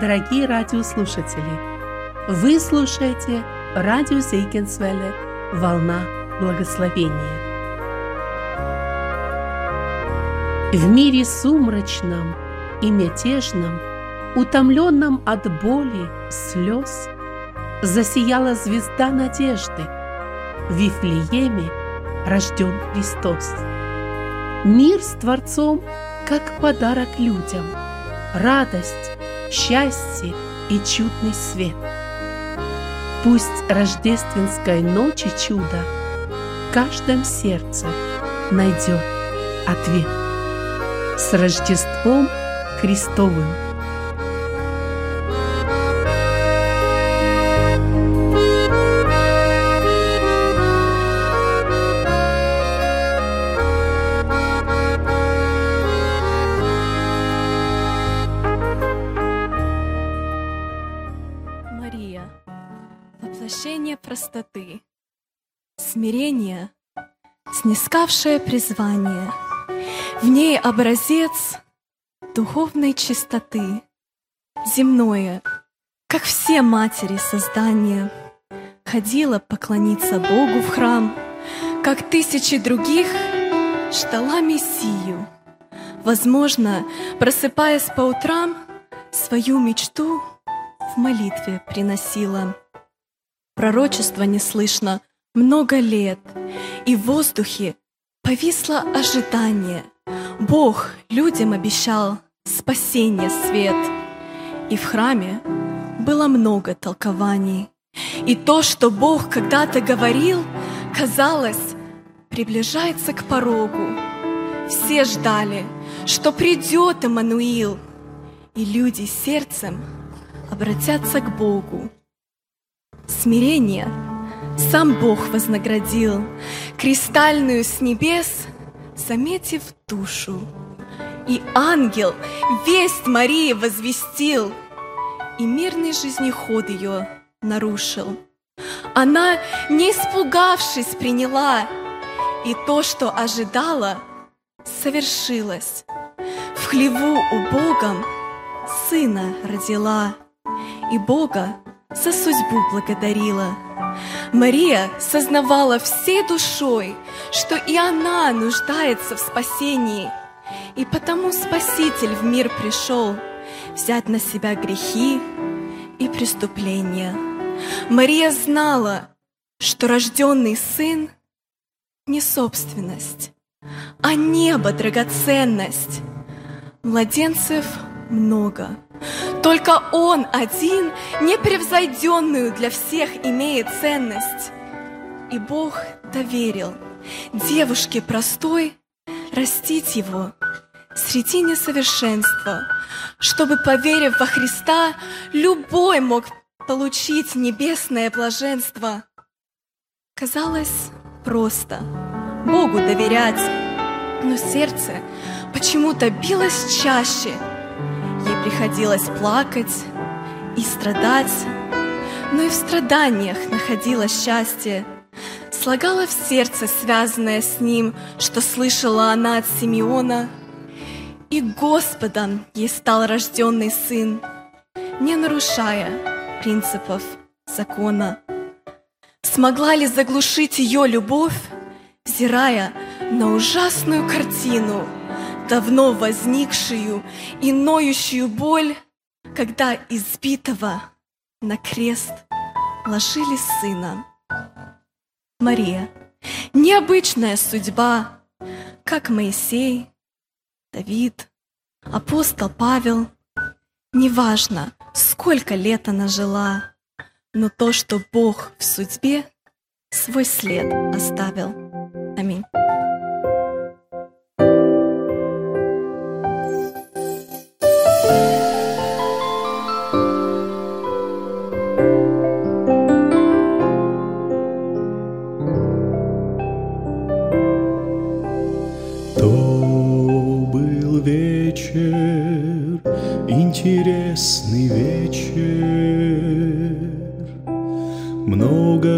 Дорогие радиослушатели! Вы слушаете радио Зейкинсвелле «Волна благословения». В мире сумрачном и мятежном, утомленном от боли, слез, засияла звезда надежды. В Вифлееме рожден Христос. Мир с Творцом, как подарок людям, радость, счастье и чудный свет. Пусть рождественской ночи чудо в каждом сердце найдет ответ. С Рождеством Христовым! Смирение, снискавшее призвание, в ней образец духовной чистоты, земное, как все матери создания, ходила поклониться Богу в храм, как тысячи других ждала Мессию. Возможно, просыпаясь по утрам, свою мечту в молитве приносила. Пророчество не слышно много лет, и в воздухе повисло ожидание. Бог людям обещал спасение свет, и в храме было много толкований. И то, что Бог когда-то говорил, казалось, приближается к порогу. Все ждали, что придет Эммануил, и люди сердцем обратятся к Богу. Смирение сам Бог вознаградил, кристальную с небес, заметив душу. И ангел весть Марии возвестил, и мирный жизнеход ее нарушил. Она, не испугавшись, приняла, и то, что ожидала, совершилось. В хлеву у Богом сына родила, и Бога за судьбу благодарила. Мария сознавала всей душой, что и она нуждается в спасении, и потому Спаситель в мир пришел взять на себя грехи и преступления. Мария знала, что рожденный сын не собственность, а небо драгоценность. Младенцев много, только он один непревзойденную для всех имеет ценность. И Бог доверил девушке простой растить его среди несовершенства, чтобы, поверив во Христа, любой мог получить небесное блаженство. Казалось просто Богу доверять, но сердце почему-то билось чаще. Ей приходилось плакать и страдать, но и в страданиях находила счастье. Слагала в сердце, связанное с ним, что слышала она от Симеона, и Господом ей стал рожденный сын, не нарушая принципов закона. Смогла ли заглушить ее любовь, взирая на ужасную картину, давно возникшую и ноющую боль, когда избитого на крест ложили сына? Мария, необычная судьба, как Моисей, Давид, апостол Павел. Неважно, сколько лет она жила, но то, что Бог в судьбе свой след оставил. Аминь.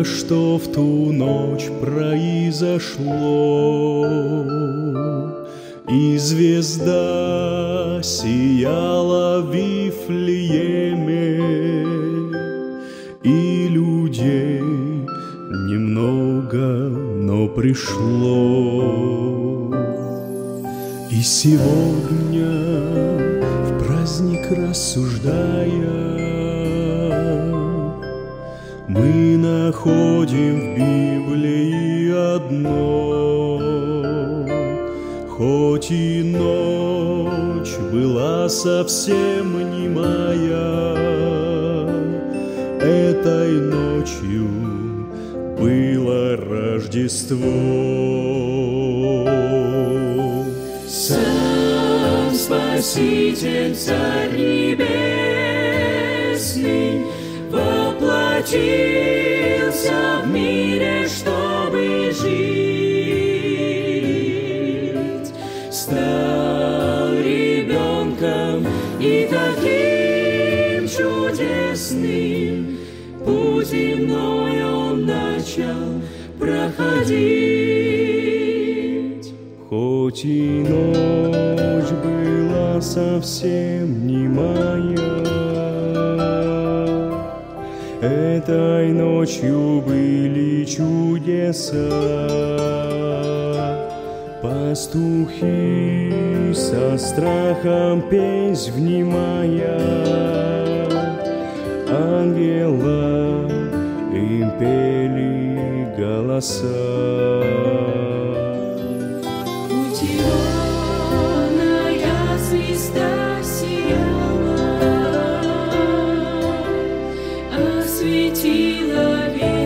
Что в ту ночь произошло, И звезда сияла в Вифлееме, И людей немного, но пришло. И сегодня в праздник рассуждая, Мы находим в Библии одно, Хоть и ночь была совсем немая, Этой ночью было Рождество. Сам Спаситель, Царь Небесный, воплотился в мире, чтобы жить. Стал ребенком и таким чудесным путь земной он начал проходить. Хоть и ночь была совсем немая, Этой ночью были чудеса. Пастухи со страхом песнь внимая, Ангела им пели голоса. the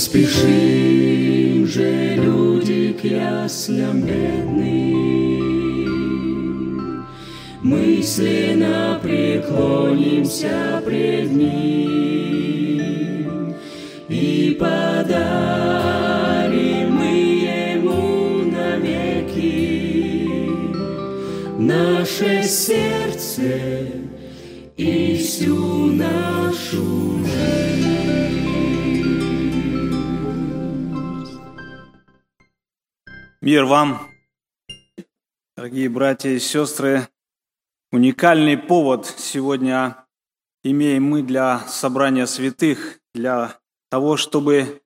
Поспешим же, люди, к яслям бедным, Мысленно преклонимся пред ним И подарим мы ему навеки. Наше сердце и всю нашу Мир вам, дорогие братья и сестры. Уникальный повод сегодня имеем мы для собрания святых, для того, чтобы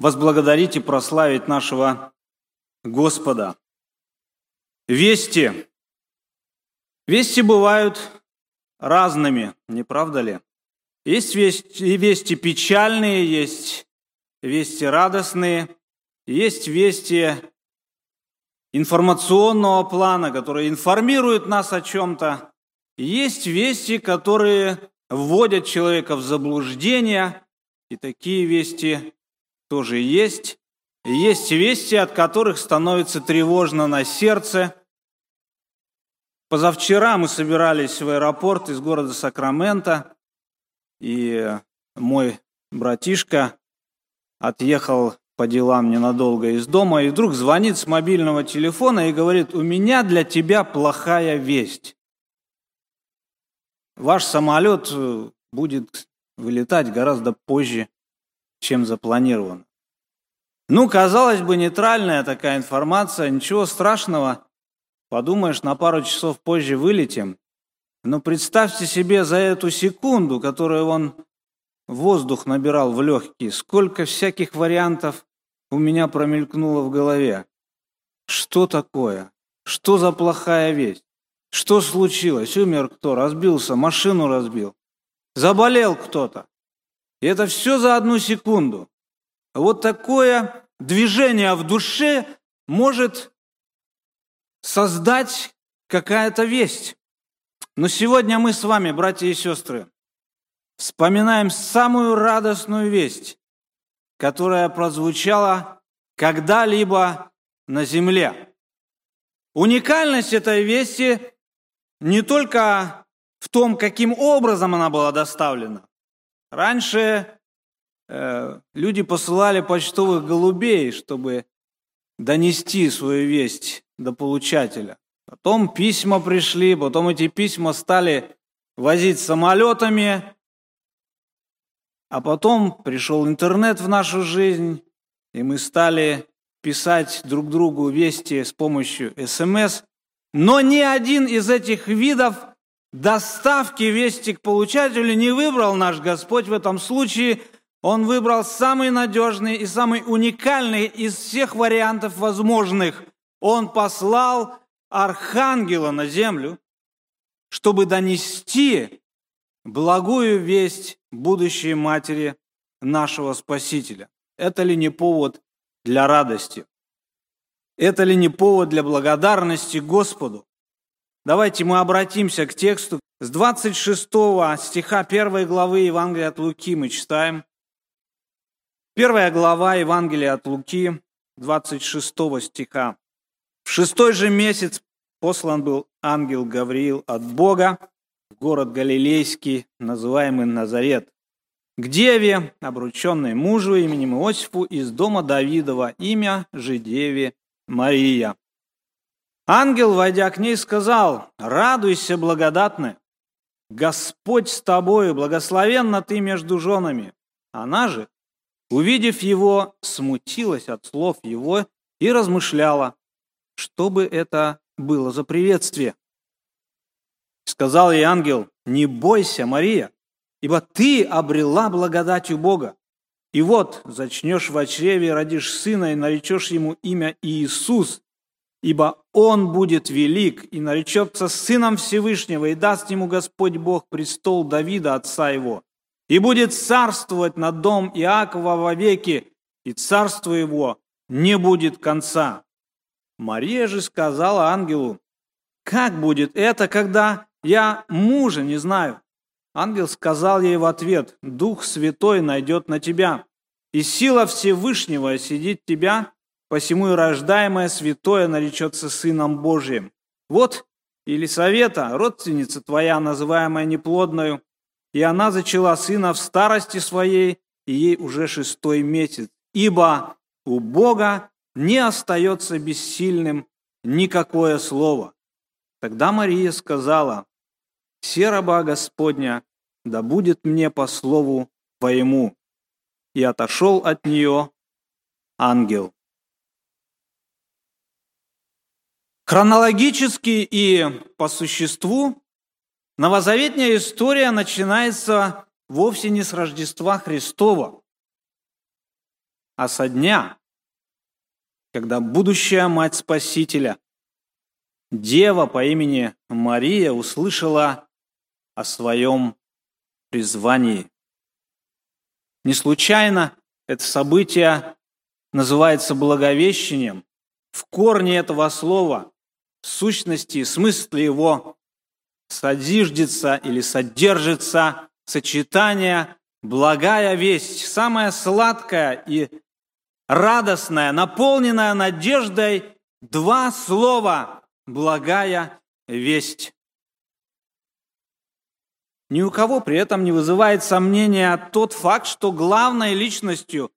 возблагодарить и прославить нашего Господа. Вести. Вести бывают разными, не правда ли? Есть вести, вести печальные, есть вести радостные, есть вести информационного плана, которые информируют нас о чем-то. Есть вести, которые вводят человека в заблуждение, и такие вести тоже есть. Есть вести, от которых становится тревожно на сердце. Позавчера мы собирались в аэропорт из города Сакраменто, и мой братишка отъехал по делам ненадолго из дома, и вдруг звонит с мобильного телефона и говорит, у меня для тебя плохая весть. Ваш самолет э, будет вылетать гораздо позже, чем запланировано. Ну, казалось бы, нейтральная такая информация, ничего страшного. Подумаешь, на пару часов позже вылетим. Но представьте себе за эту секунду, которую он воздух набирал в легкие, сколько всяких вариантов у меня промелькнуло в голове. Что такое? Что за плохая весть? Что случилось? Умер кто? Разбился? Машину разбил? Заболел кто-то? И это все за одну секунду. Вот такое движение в душе может создать какая-то весть. Но сегодня мы с вами, братья и сестры, вспоминаем самую радостную весть, которая прозвучала когда-либо на земле. Уникальность этой вести не только в том, каким образом она была доставлена. Раньше э, люди посылали почтовых голубей, чтобы донести свою весть до получателя. Потом письма пришли, потом эти письма стали возить самолетами, а потом пришел интернет в нашу жизнь, и мы стали писать друг другу вести с помощью СМС. Но ни один из этих видов доставки вести к получателю не выбрал наш Господь в этом случае. Он выбрал самый надежный и самый уникальный из всех вариантов возможных. Он послал архангела на землю, чтобы донести благую весть будущей матери нашего Спасителя. Это ли не повод для радости? Это ли не повод для благодарности Господу? Давайте мы обратимся к тексту. С 26 стиха 1 главы Евангелия от Луки мы читаем. Первая глава Евангелия от Луки, 26 стиха. В шестой же месяц послан был ангел Гавриил от Бога в город Галилейский, называемый Назарет, к деве, обрученной мужу именем Иосифу из дома Давидова, имя же деве Мария. Ангел, войдя к ней, сказал, «Радуйся, благодатная, Господь с тобою, благословенна ты между женами». Она же, увидев его, смутилась от слов его и размышляла, что бы это было за приветствие. Сказал ей ангел, не бойся, Мария, ибо ты обрела благодать у Бога. И вот зачнешь в чреве, родишь сына и наречешь ему имя Иисус, ибо он будет велик и наречется сыном Всевышнего, и даст ему Господь Бог престол Давида, отца его, и будет царствовать над дом Иакова вовеки, и царство его не будет конца. Мария же сказала ангелу, «Как будет это, когда я мужа не знаю?» Ангел сказал ей в ответ, «Дух Святой найдет на тебя, и сила Всевышнего осидит тебя, посему и рождаемое святое наречется Сыном Божиим. Вот Елисавета, родственница твоя, называемая неплодною, и она зачала сына в старости своей, и ей уже шестой месяц. Ибо у Бога не остается бессильным никакое слово. Тогда Мария сказала, «Все раба Господня, да будет мне по слову твоему». И отошел от нее ангел. Хронологически и по существу новозаветная история начинается вовсе не с Рождества Христова, а со дня, когда будущая мать Спасителя, дева по имени Мария, услышала о своем призвании. Не случайно это событие называется благовещением. В корне этого слова, в сущности, смысле его содержится или содержится сочетание благая весть, самая сладкая и радостная, наполненная надеждой, два слова «благая весть». Ни у кого при этом не вызывает сомнения тот факт, что главной личностью,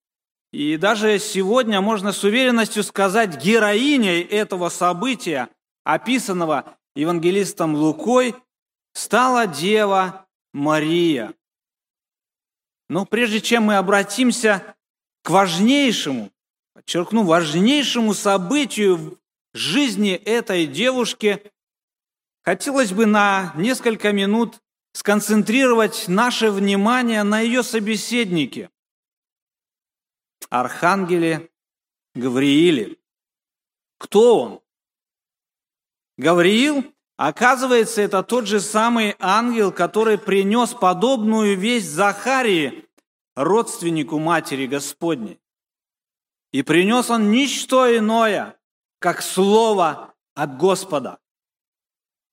и даже сегодня можно с уверенностью сказать героиней этого события, описанного евангелистом Лукой, стала Дева Мария. Но прежде чем мы обратимся к важнейшему, подчеркну, важнейшему событию в жизни этой девушки, хотелось бы на несколько минут сконцентрировать наше внимание на ее собеседнике, Архангеле Гаврииле. Кто он? Гавриил, оказывается, это тот же самый ангел, который принес подобную весть Захарии, родственнику Матери Господней. И принес он ничто иное, как слово от Господа.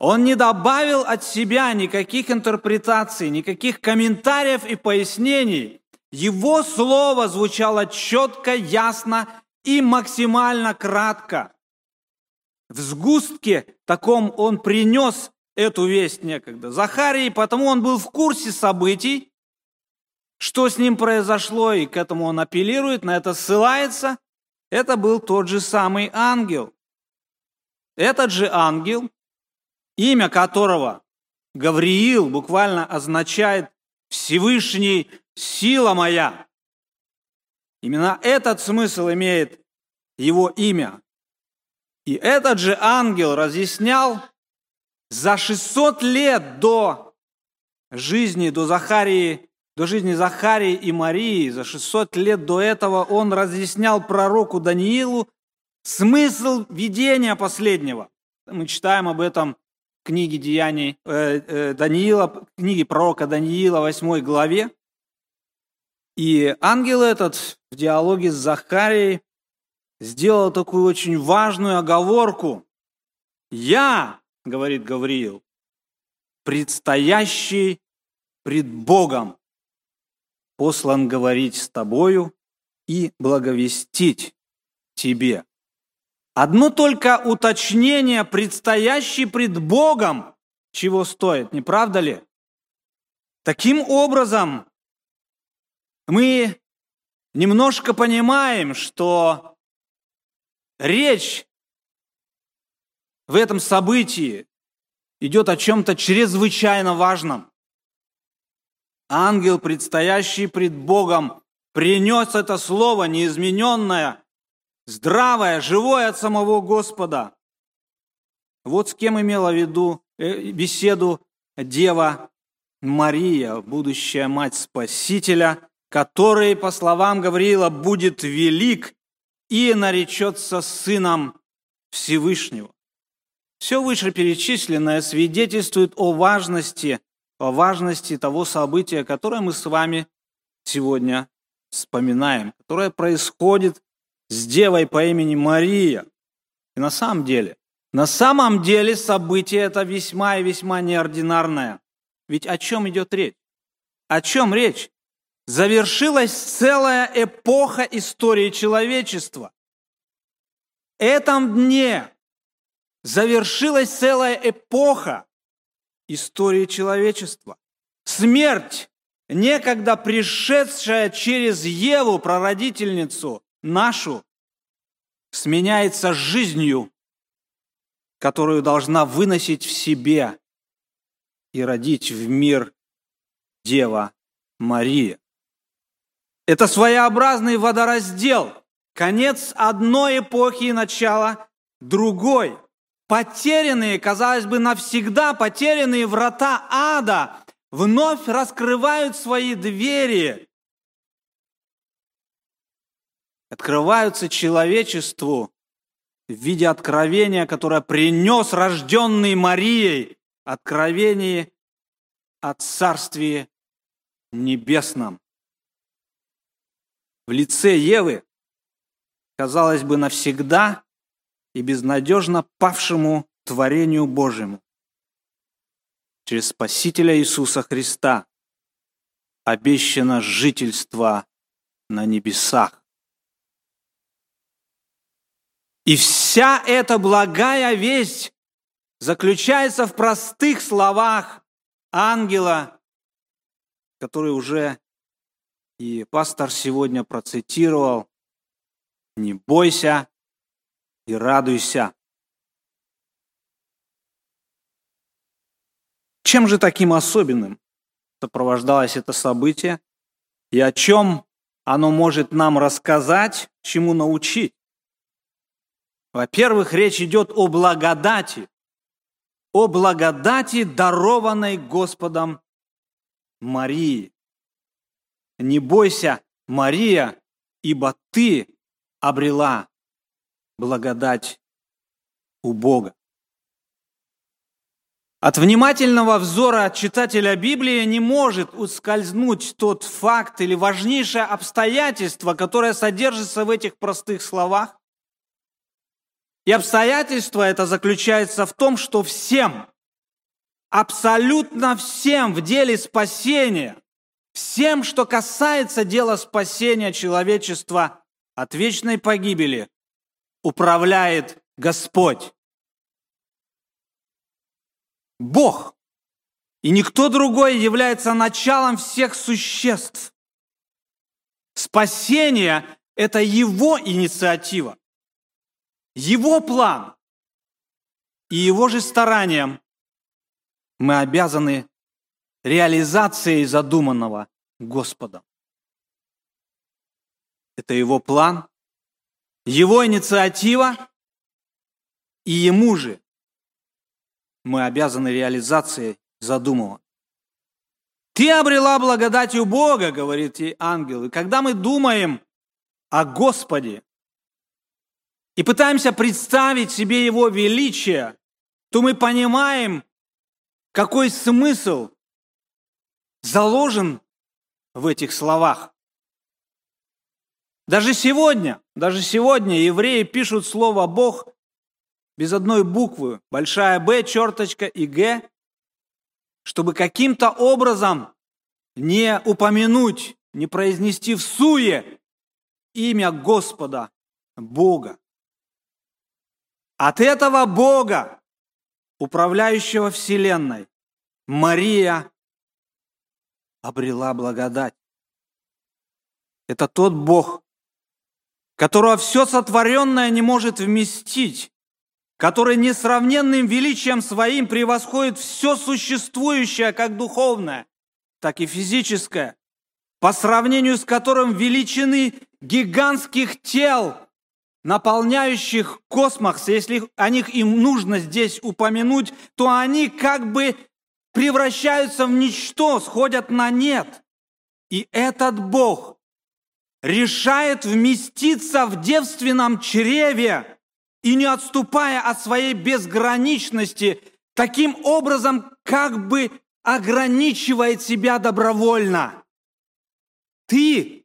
Он не добавил от себя никаких интерпретаций, никаких комментариев и пояснений. Его слово звучало четко, ясно и максимально кратко. В сгустке таком он принес эту весть некогда. Захарий, потому он был в курсе событий, что с ним произошло, и к этому он апеллирует, на это ссылается. Это был тот же самый ангел. Этот же ангел, имя которого Гавриил буквально означает «Всевышний сила моя». Именно этот смысл имеет его имя. И этот же ангел разъяснял за 600 лет до жизни, до Захарии, до жизни Захарии и Марии, за 600 лет до этого он разъяснял пророку Даниилу смысл видения последнего. Мы читаем об этом в книге Деяний э, э, Даниила, книге пророка Даниила, 8 главе. И ангел этот в диалоге с Захарией сделал такую очень важную оговорку. «Я, — говорит Гавриил, — предстоящий пред Богом, послан говорить с тобою и благовестить тебе». Одно только уточнение, предстоящий пред Богом, чего стоит, не правда ли? Таким образом, мы немножко понимаем, что речь в этом событии идет о чем-то чрезвычайно важном. Ангел, предстоящий пред Богом, принес это слово неизмененное, здравое, живое от самого Господа. Вот с кем имела в виду э, беседу Дева Мария, будущая мать Спасителя, который, по словам Гавриила, будет велик и наречется сыном Всевышнего. Все вышеперечисленное свидетельствует о важности, о важности того события, которое мы с вами сегодня вспоминаем, которое происходит с девой по имени Мария. И на самом деле, на самом деле событие это весьма и весьма неординарное. Ведь о чем идет речь? О чем речь? завершилась целая эпоха истории человечества. Этом дне завершилась целая эпоха истории человечества. Смерть, некогда пришедшая через Еву, прародительницу нашу, сменяется жизнью, которую должна выносить в себе и родить в мир Дева Мария. Это своеобразный водораздел, конец одной эпохи и начало другой. Потерянные, казалось бы, навсегда потерянные врата ада вновь раскрывают свои двери, открываются человечеству в виде откровения, которое принес рожденный Марией, откровение о Царстве Небесном в лице Евы, казалось бы, навсегда и безнадежно павшему творению Божьему. Через Спасителя Иисуса Христа обещано жительство на небесах. И вся эта благая весть заключается в простых словах ангела, который уже и пастор сегодня процитировал «Не бойся и радуйся». Чем же таким особенным сопровождалось это событие и о чем оно может нам рассказать, чему научить? Во-первых, речь идет о благодати, о благодати, дарованной Господом Марии. Не бойся, Мария, ибо ты обрела благодать у Бога. От внимательного взора читателя Библии не может ускользнуть тот факт или важнейшее обстоятельство, которое содержится в этих простых словах. И обстоятельство это заключается в том, что всем, абсолютно всем в деле спасения, всем, что касается дела спасения человечества от вечной погибели, управляет Господь. Бог. И никто другой является началом всех существ. Спасение – это Его инициатива, Его план. И Его же старанием мы обязаны реализацией задуманного Господом. Это Его план, Его инициатива, и Ему же мы обязаны реализацией задуманного. Ты обрела благодать у Бога, говорит ей ангел. И когда мы думаем о Господе и пытаемся представить себе Его величие, то мы понимаем, какой смысл заложен в этих словах. Даже сегодня, даже сегодня евреи пишут слово «Бог» без одной буквы, большая «Б», черточка и «Г», чтобы каким-то образом не упомянуть, не произнести в суе имя Господа, Бога. От этого Бога, управляющего Вселенной, Мария обрела благодать. Это тот Бог, которого все сотворенное не может вместить, который несравненным величием своим превосходит все существующее, как духовное, так и физическое, по сравнению с которым величины гигантских тел, наполняющих космос, если о них им нужно здесь упомянуть, то они как бы превращаются в ничто, сходят на нет. И этот Бог решает вместиться в девственном чреве, и не отступая от своей безграничности, таким образом как бы ограничивает себя добровольно. Ты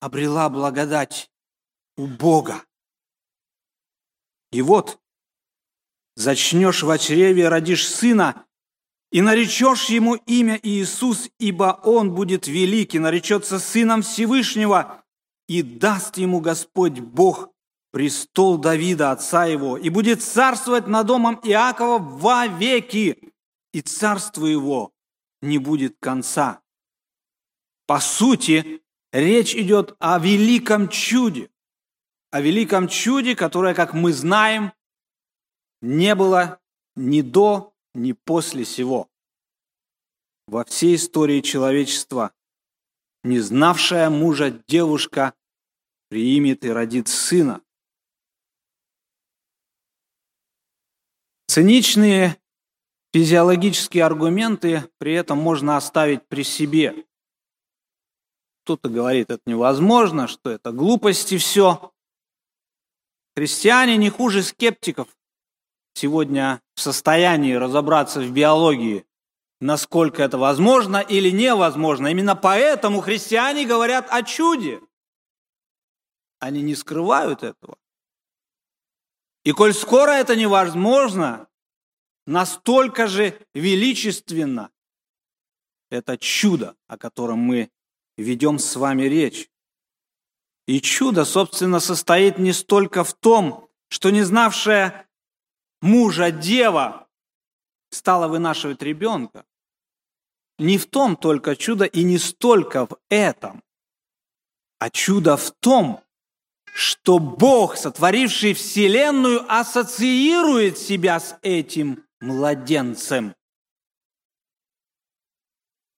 обрела благодать у Бога. И вот, зачнешь в чреве, родишь сына, и наречешь ему имя Иисус, ибо он будет великий, наречется сыном Всевышнего, и даст ему Господь Бог престол Давида, отца его, и будет царствовать над домом Иакова во веки, и царство его не будет конца. По сути, речь идет о великом чуде, о великом чуде, которое, как мы знаем, не было ни до, ни после сего. Во всей истории человечества не знавшая мужа девушка примет и родит сына, Циничные физиологические аргументы при этом можно оставить при себе. Кто-то говорит, это невозможно, что это глупости все. Христиане не хуже скептиков сегодня в состоянии разобраться в биологии, насколько это возможно или невозможно. Именно поэтому христиане говорят о чуде. Они не скрывают этого. И коль скоро это невозможно, настолько же величественно это чудо, о котором мы ведем с вами речь. И чудо, собственно, состоит не столько в том, что не знавшая мужа дева стала вынашивать ребенка. Не в том только чудо и не столько в этом, а чудо в том, что Бог, сотворивший Вселенную, ассоциирует себя с этим младенцем,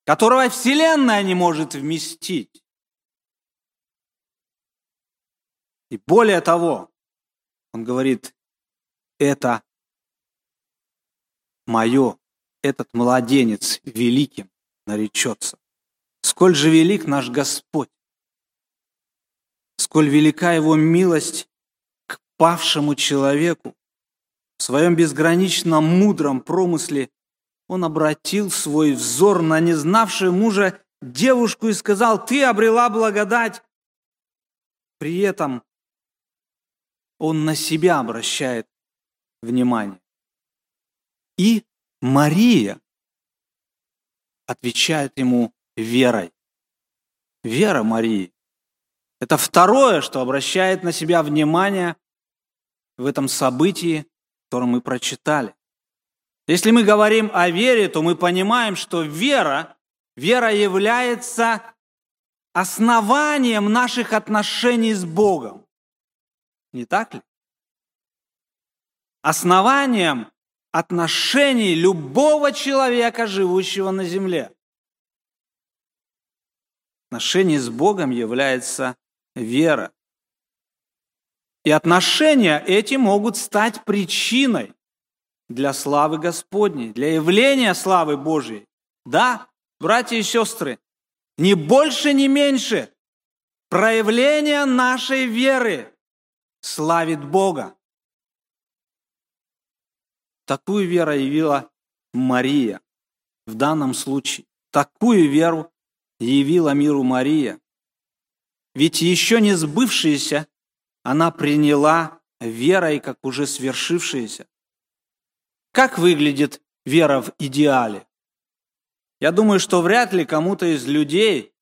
которого Вселенная не может вместить. И более того, Он говорит, это мое, этот младенец великим наречется. Сколь же велик наш Господь, сколь велика Его милость к павшему человеку. В своем безграничном мудром промысле Он обратил свой взор на незнавшую мужа девушку и сказал, «Ты обрела благодать». При этом Он на себя обращает внимание. И Мария отвечает ему верой. Вера Марии. Это второе, что обращает на себя внимание в этом событии, которое мы прочитали. Если мы говорим о вере, то мы понимаем, что вера, вера является основанием наших отношений с Богом. Не так ли? Основанием отношений любого человека, живущего на земле. Отношение с Богом является вера. И отношения эти могут стать причиной для славы Господней, для явления славы Божьей. Да, братья и сестры, ни больше, ни меньше проявление нашей веры славит Бога. Такую веру явила Мария в данном случае. Такую веру явила миру Мария. Ведь еще не сбывшееся она приняла верой, как уже свершившееся. Как выглядит вера в идеале? Я думаю, что вряд ли кому-то из людей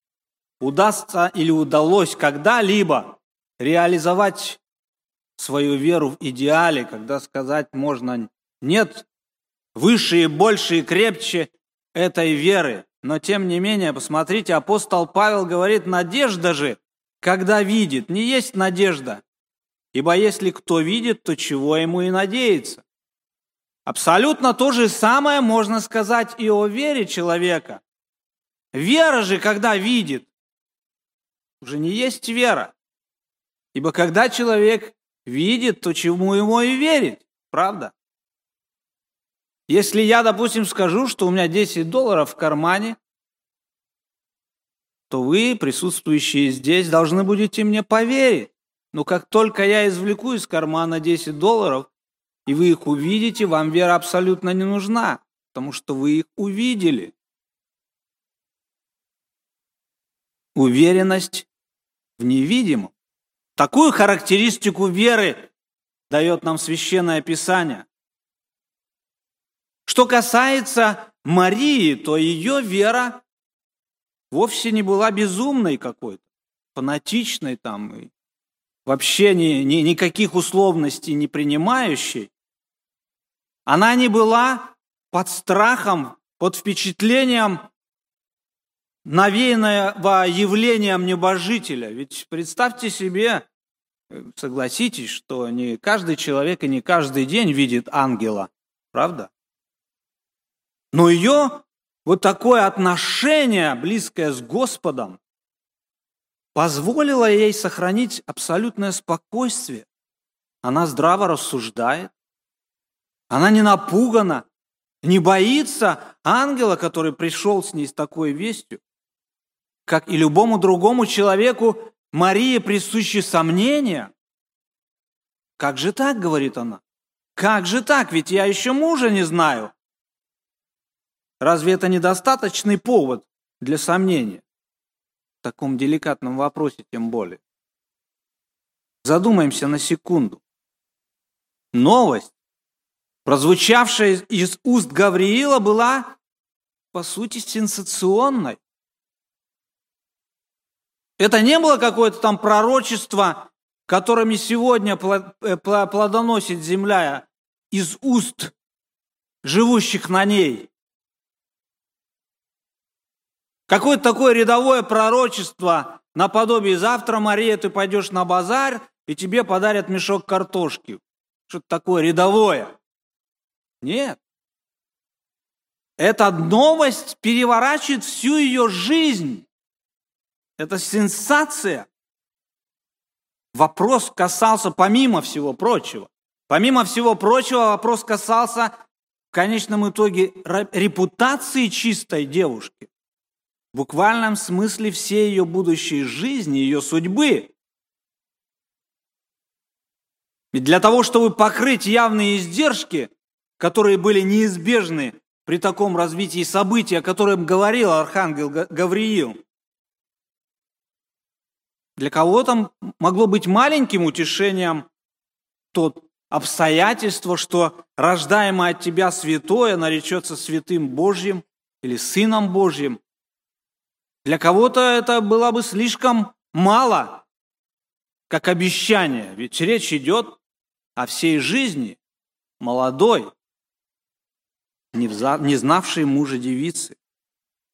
удастся или удалось когда-либо реализовать свою веру в идеале, когда сказать можно нет выше и больше и крепче этой веры. Но тем не менее, посмотрите, апостол Павел говорит, надежда же, когда видит, не есть надежда. Ибо если кто видит, то чего ему и надеяться. Абсолютно то же самое можно сказать и о вере человека. Вера же, когда видит, уже не есть вера. Ибо когда человек видит, то чему ему и верить, правда? Если я, допустим, скажу, что у меня 10 долларов в кармане, то вы, присутствующие здесь, должны будете мне поверить. Но как только я извлеку из кармана 10 долларов, и вы их увидите, вам вера абсолютно не нужна, потому что вы их увидели. Уверенность в невидимом. Такую характеристику веры дает нам Священное Писание. Что касается Марии, то ее вера вовсе не была безумной какой-то, фанатичной там и вообще ни, ни, никаких условностей не принимающей. Она не была под страхом, под впечатлением навеянного явлением небожителя. Ведь представьте себе, согласитесь, что не каждый человек и не каждый день видит ангела, правда? Но ее вот такое отношение, близкое с Господом, позволило ей сохранить абсолютное спокойствие. Она здраво рассуждает, она не напугана, не боится ангела, который пришел с ней с такой вестью. Как и любому другому человеку, Марии присущи сомнения. Как же так, говорит она? Как же так? Ведь я еще мужа не знаю. Разве это недостаточный повод для сомнения? В таком деликатном вопросе тем более. Задумаемся на секунду. Новость, прозвучавшая из уст Гавриила, была, по сути, сенсационной. Это не было какое-то там пророчество, которыми сегодня э, плодоносит земля из уст живущих на ней. Какое-то такое рядовое пророчество наподобие «завтра, Мария, ты пойдешь на базар, и тебе подарят мешок картошки». Что-то такое рядовое. Нет. Эта новость переворачивает всю ее жизнь. Это сенсация. вопрос касался, помимо всего прочего, помимо всего прочего, вопрос касался в конечном итоге репутации чистой девушки. В буквальном смысле всей ее будущей жизни, ее судьбы. Ведь для того, чтобы покрыть явные издержки, которые были неизбежны при таком развитии событий, о котором говорил архангел Гавриил, для кого-то могло быть маленьким утешением тот обстоятельство, что рождаемое от тебя святое наречется святым Божьим или Сыном Божьим. Для кого-то это было бы слишком мало, как обещание, ведь речь идет о всей жизни молодой, не знавшей мужа девицы.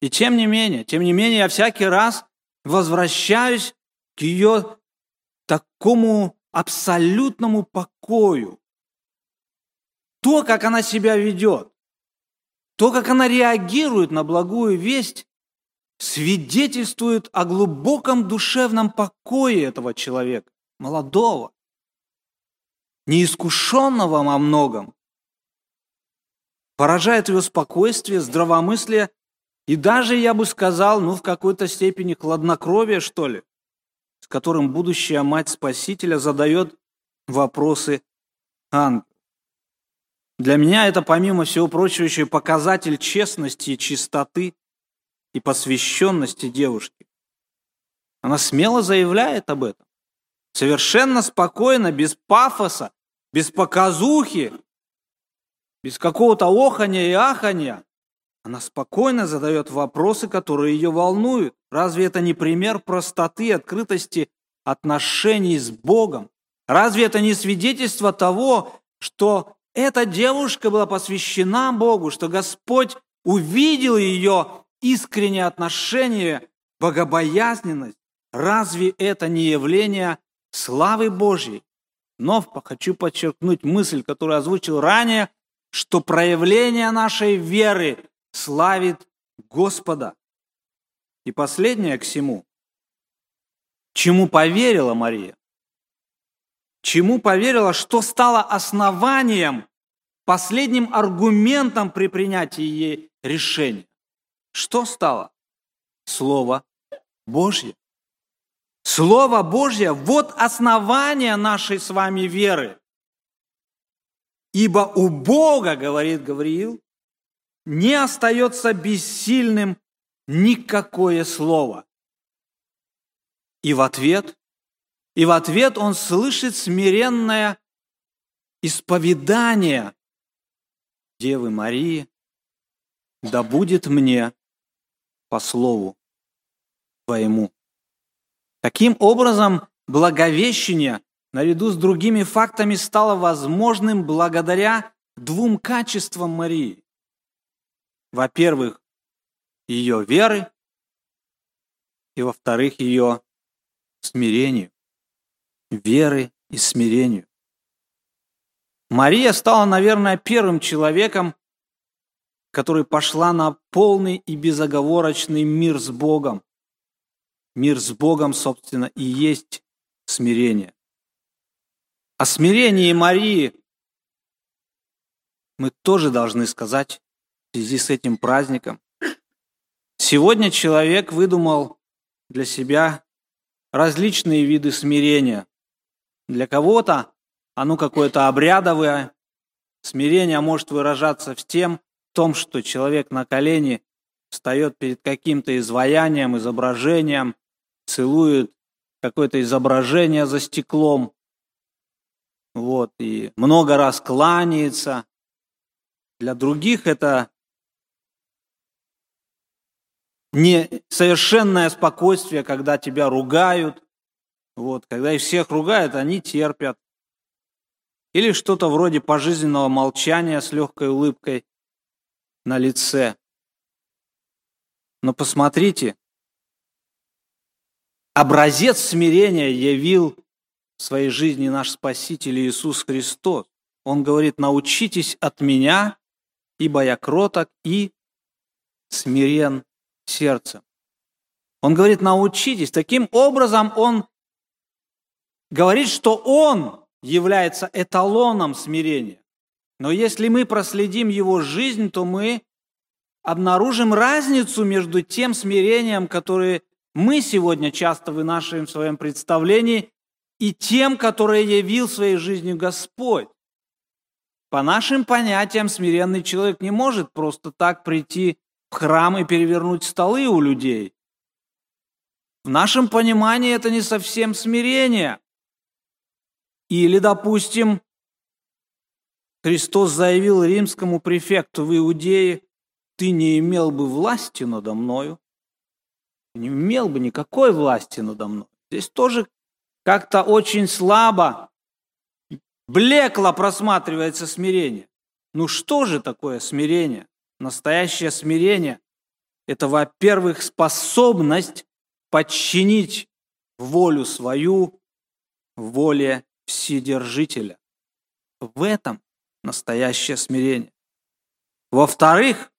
И тем не менее, тем не менее, я всякий раз возвращаюсь к ее такому абсолютному покою. То, как она себя ведет, то, как она реагирует на благую весть, свидетельствует о глубоком душевном покое этого человека, молодого, неискушенного во многом. Поражает его спокойствие, здравомыслие и даже, я бы сказал, ну, в какой-то степени хладнокровие, что ли с которым будущая мать Спасителя задает вопросы ангелу. Для меня это, помимо всего прочего, еще и показатель честности чистоты и посвященности девушки. Она смело заявляет об этом. Совершенно спокойно, без пафоса, без показухи, без какого-то охания и ахания. Она спокойно задает вопросы, которые ее волнуют. Разве это не пример простоты открытости отношений с Богом? Разве это не свидетельство того, что эта девушка была посвящена Богу, что Господь увидел ее искреннее отношение, богобоязненность? Разве это не явление славы Божьей? Но хочу подчеркнуть мысль, которую озвучил ранее, что проявление нашей веры славит Господа. И последнее к всему. Чему поверила Мария? Чему поверила, что стало основанием, последним аргументом при принятии ей решения? Что стало? Слово Божье. Слово Божье – вот основание нашей с вами веры. Ибо у Бога, говорит Гавриил, не остается бессильным никакое слово. И в ответ, и в ответ он слышит смиренное исповедание Девы Марии, да будет мне по слову твоему. Таким образом, благовещение наряду с другими фактами стало возможным благодаря двум качествам Марии во-первых, ее веры, и во-вторых, ее смирению. Веры и смирению. Мария стала, наверное, первым человеком, который пошла на полный и безоговорочный мир с Богом. Мир с Богом, собственно, и есть смирение. О смирении Марии мы тоже должны сказать в связи с этим праздником. Сегодня человек выдумал для себя различные виды смирения. Для кого-то оно какое-то обрядовое. Смирение может выражаться в тем, в том, что человек на колени встает перед каким-то изваянием, изображением, целует какое-то изображение за стеклом, вот, и много раз кланяется. Для других это не совершенное спокойствие, когда тебя ругают. Вот, когда их всех ругают, они терпят. Или что-то вроде пожизненного молчания с легкой улыбкой на лице. Но посмотрите, образец смирения явил в своей жизни наш Спаситель Иисус Христос. Он говорит, научитесь от меня, ибо я кроток и смирен сердцем. Он говорит, научитесь. Таким образом, он говорит, что Он является эталоном смирения. Но если мы проследим Его жизнь, то мы обнаружим разницу между тем смирением, которое мы сегодня часто вынашиваем в своем представлении, и тем, которое явил своей жизнью Господь. По нашим понятиям, смиренный человек не может просто так прийти храм и перевернуть столы у людей. В нашем понимании это не совсем смирение. Или, допустим, Христос заявил римскому префекту в Иудее, «Ты не имел бы власти надо мною». Не имел бы никакой власти надо мной. Здесь тоже как-то очень слабо, блекло просматривается смирение. Ну что же такое смирение? Настоящее смирение – это, во-первых, способность подчинить волю свою воле Вседержителя. В этом настоящее смирение. Во-вторых,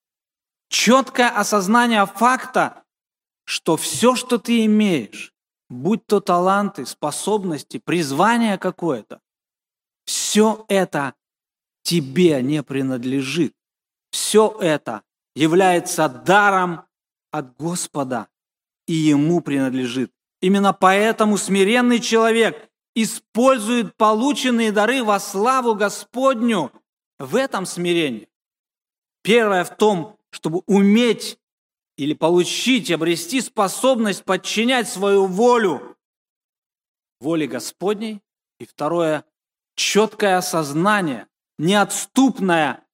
четкое осознание факта, что все, что ты имеешь, будь то таланты, способности, призвание какое-то, все это тебе не принадлежит. Все это является даром от Господа и ему принадлежит. Именно поэтому смиренный человек использует полученные дары во славу Господню в этом смирении. Первое в том, чтобы уметь или получить, обрести способность подчинять свою волю воле Господней. И второе, четкое осознание, неотступное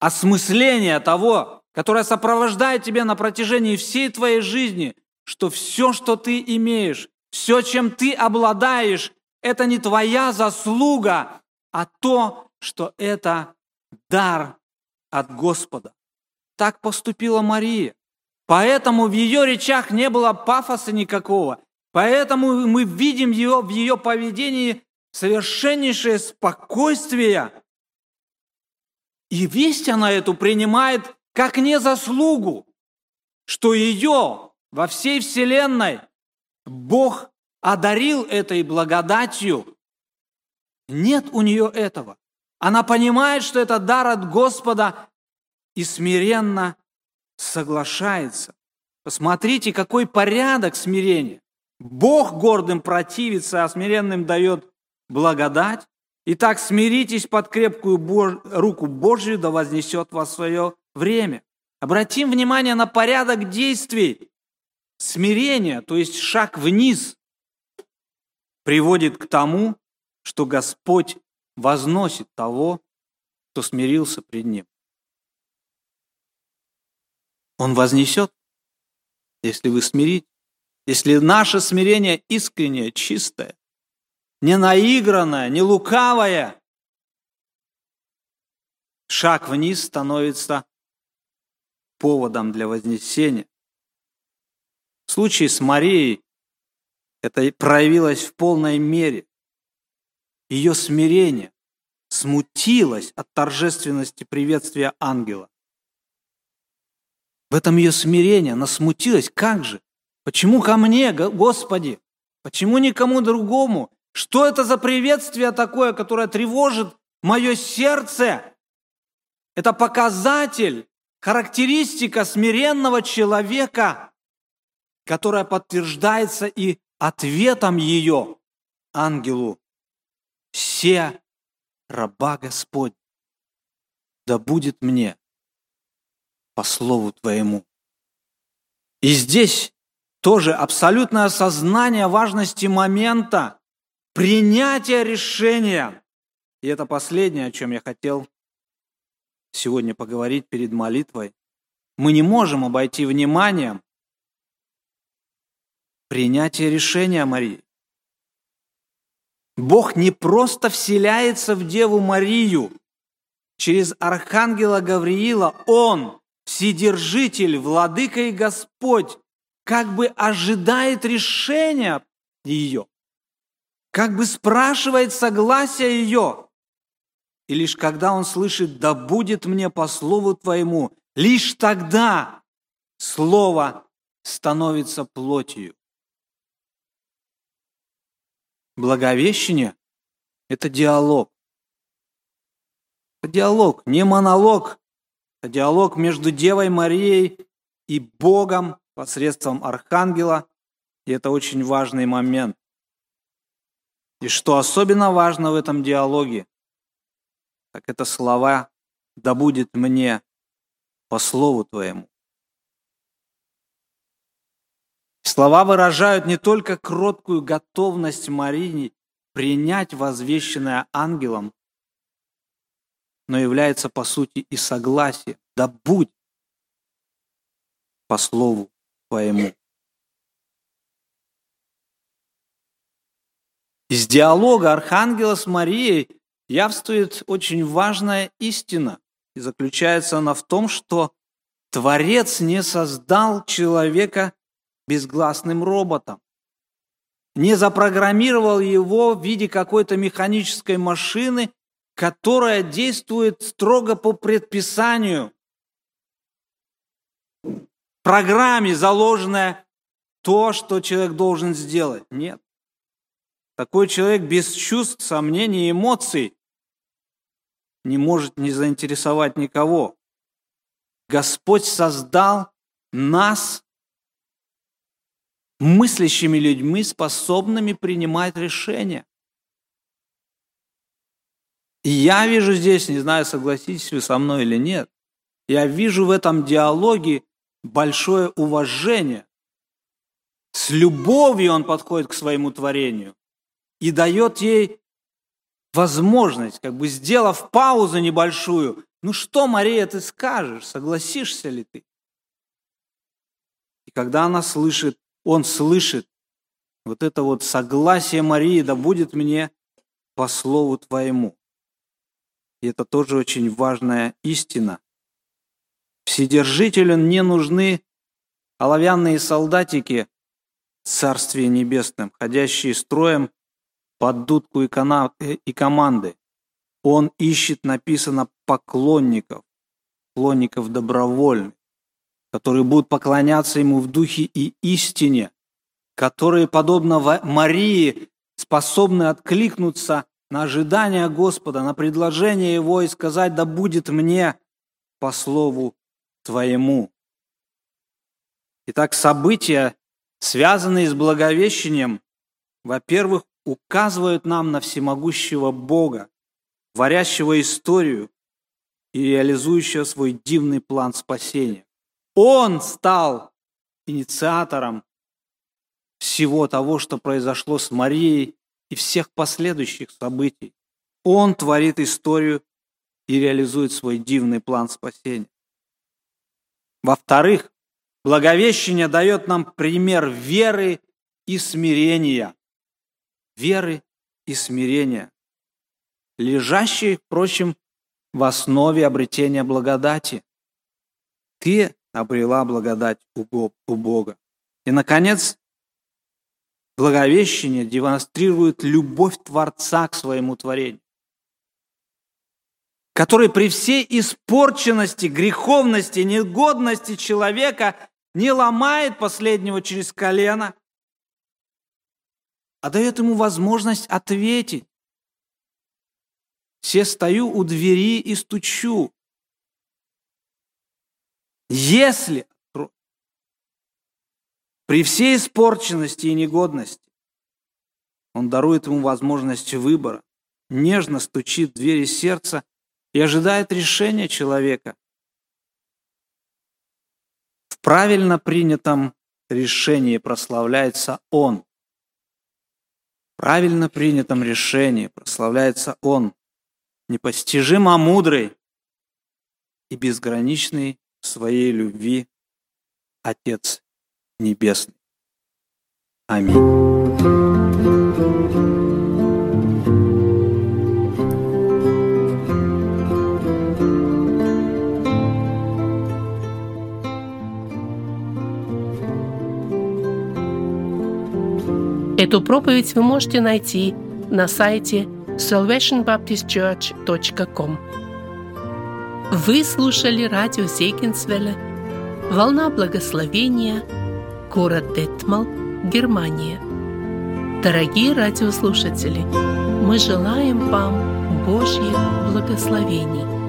осмысление того, которое сопровождает тебя на протяжении всей твоей жизни, что все, что ты имеешь, все, чем ты обладаешь, это не твоя заслуга, а то, что это дар от Господа. Так поступила Мария. Поэтому в ее речах не было пафоса никакого. Поэтому мы видим ее, в ее поведении совершеннейшее спокойствие. И весть она эту принимает как не заслугу, что ее во всей вселенной Бог одарил этой благодатью. Нет у нее этого. Она понимает, что это дар от Господа и смиренно соглашается. Посмотрите, какой порядок смирения. Бог гордым противится, а смиренным дает благодать. Итак, смиритесь под крепкую Бож... руку Божью, да вознесет вас свое время. Обратим внимание на порядок действий. Смирение, то есть шаг вниз, приводит к тому, что Господь возносит того, кто смирился пред Ним. Он вознесет, если вы смирите, если наше смирение искреннее, чистое, не наигранное, не лукавое, шаг вниз становится поводом для вознесения. В случае с Марией это проявилось в полной мере. Ее смирение смутилось от торжественности приветствия ангела. В этом ее смирение, она смутилась. Как же? Почему ко мне, Господи? Почему никому другому? Что это за приветствие такое, которое тревожит мое сердце? Это показатель, характеристика смиренного человека, которая подтверждается и ответом ее ангелу. «Се раба Господь, да будет мне по слову Твоему». И здесь тоже абсолютное осознание важности момента, принятия решения. И это последнее, о чем я хотел сегодня поговорить перед молитвой. Мы не можем обойти вниманием принятие решения Марии. Бог не просто вселяется в Деву Марию. Через Архангела Гавриила Он Вседержитель, Владыка и Господь, как бы ожидает решения ее, как бы спрашивает согласия ее. И лишь когда он слышит «да будет мне по слову твоему», лишь тогда слово становится плотью. Благовещение – это диалог. Это диалог, не монолог. Это диалог между Девой Марией и Богом посредством Архангела. И это очень важный момент. И что особенно важно в этом диалоге, так это слова «да будет мне по слову Твоему». Слова выражают не только кроткую готовность Марии принять возвещенное ангелом, но является по сути и согласие. Да будь по слову Твоему. Из диалога Архангела с Марией явствует очень важная истина. И заключается она в том, что Творец не создал человека безгласным роботом, не запрограммировал его в виде какой-то механической машины, которая действует строго по предписанию, программе заложенное то, что человек должен сделать. Нет. Такой человек без чувств, сомнений и эмоций не может не заинтересовать никого. Господь создал нас мыслящими людьми, способными принимать решения. И я вижу здесь, не знаю, согласитесь вы со мной или нет, я вижу в этом диалоге большое уважение. С любовью он подходит к своему творению и дает ей возможность, как бы сделав паузу небольшую, ну что, Мария, ты скажешь, согласишься ли ты? И когда она слышит, он слышит вот это вот согласие Марии, да будет мне по слову твоему. И это тоже очень важная истина. Вседержителю не нужны оловянные солдатики в Царстве Небесном, ходящие строем под дудку и, кана... Э, и команды. Он ищет, написано, поклонников, поклонников добровольных, которые будут поклоняться ему в духе и истине, которые, подобно Марии, способны откликнуться на ожидание Господа, на предложение Его и сказать, да будет мне по слову Твоему. Итак, события, связанные с Благовещением, во-первых, указывают нам на всемогущего Бога, творящего историю и реализующего свой дивный план спасения. Он стал инициатором всего того, что произошло с Марией и всех последующих событий. Он творит историю и реализует свой дивный план спасения. Во-вторых, Благовещение дает нам пример веры и смирения веры и смирения, лежащие, впрочем, в основе обретения благодати. Ты обрела благодать у Бога. И, наконец, Благовещение демонстрирует любовь Творца к своему творению, который при всей испорченности, греховности, негодности человека не ломает последнего через колено, а дает ему возможность ответить. Все стою у двери и стучу. Если при всей испорченности и негодности он дарует ему возможность выбора, нежно стучит в двери сердца и ожидает решения человека. В правильно принятом решении прославляется Он правильно принятом решении прославляется Он, непостижимо мудрый и безграничный в своей любви Отец Небесный. Аминь. Эту проповедь вы можете найти на сайте salvationbaptistchurch.com. Вы слушали радио Зейгенсвелле «Волна благословения», город Детмал, Германия. Дорогие радиослушатели, мы желаем вам Божьих благословений.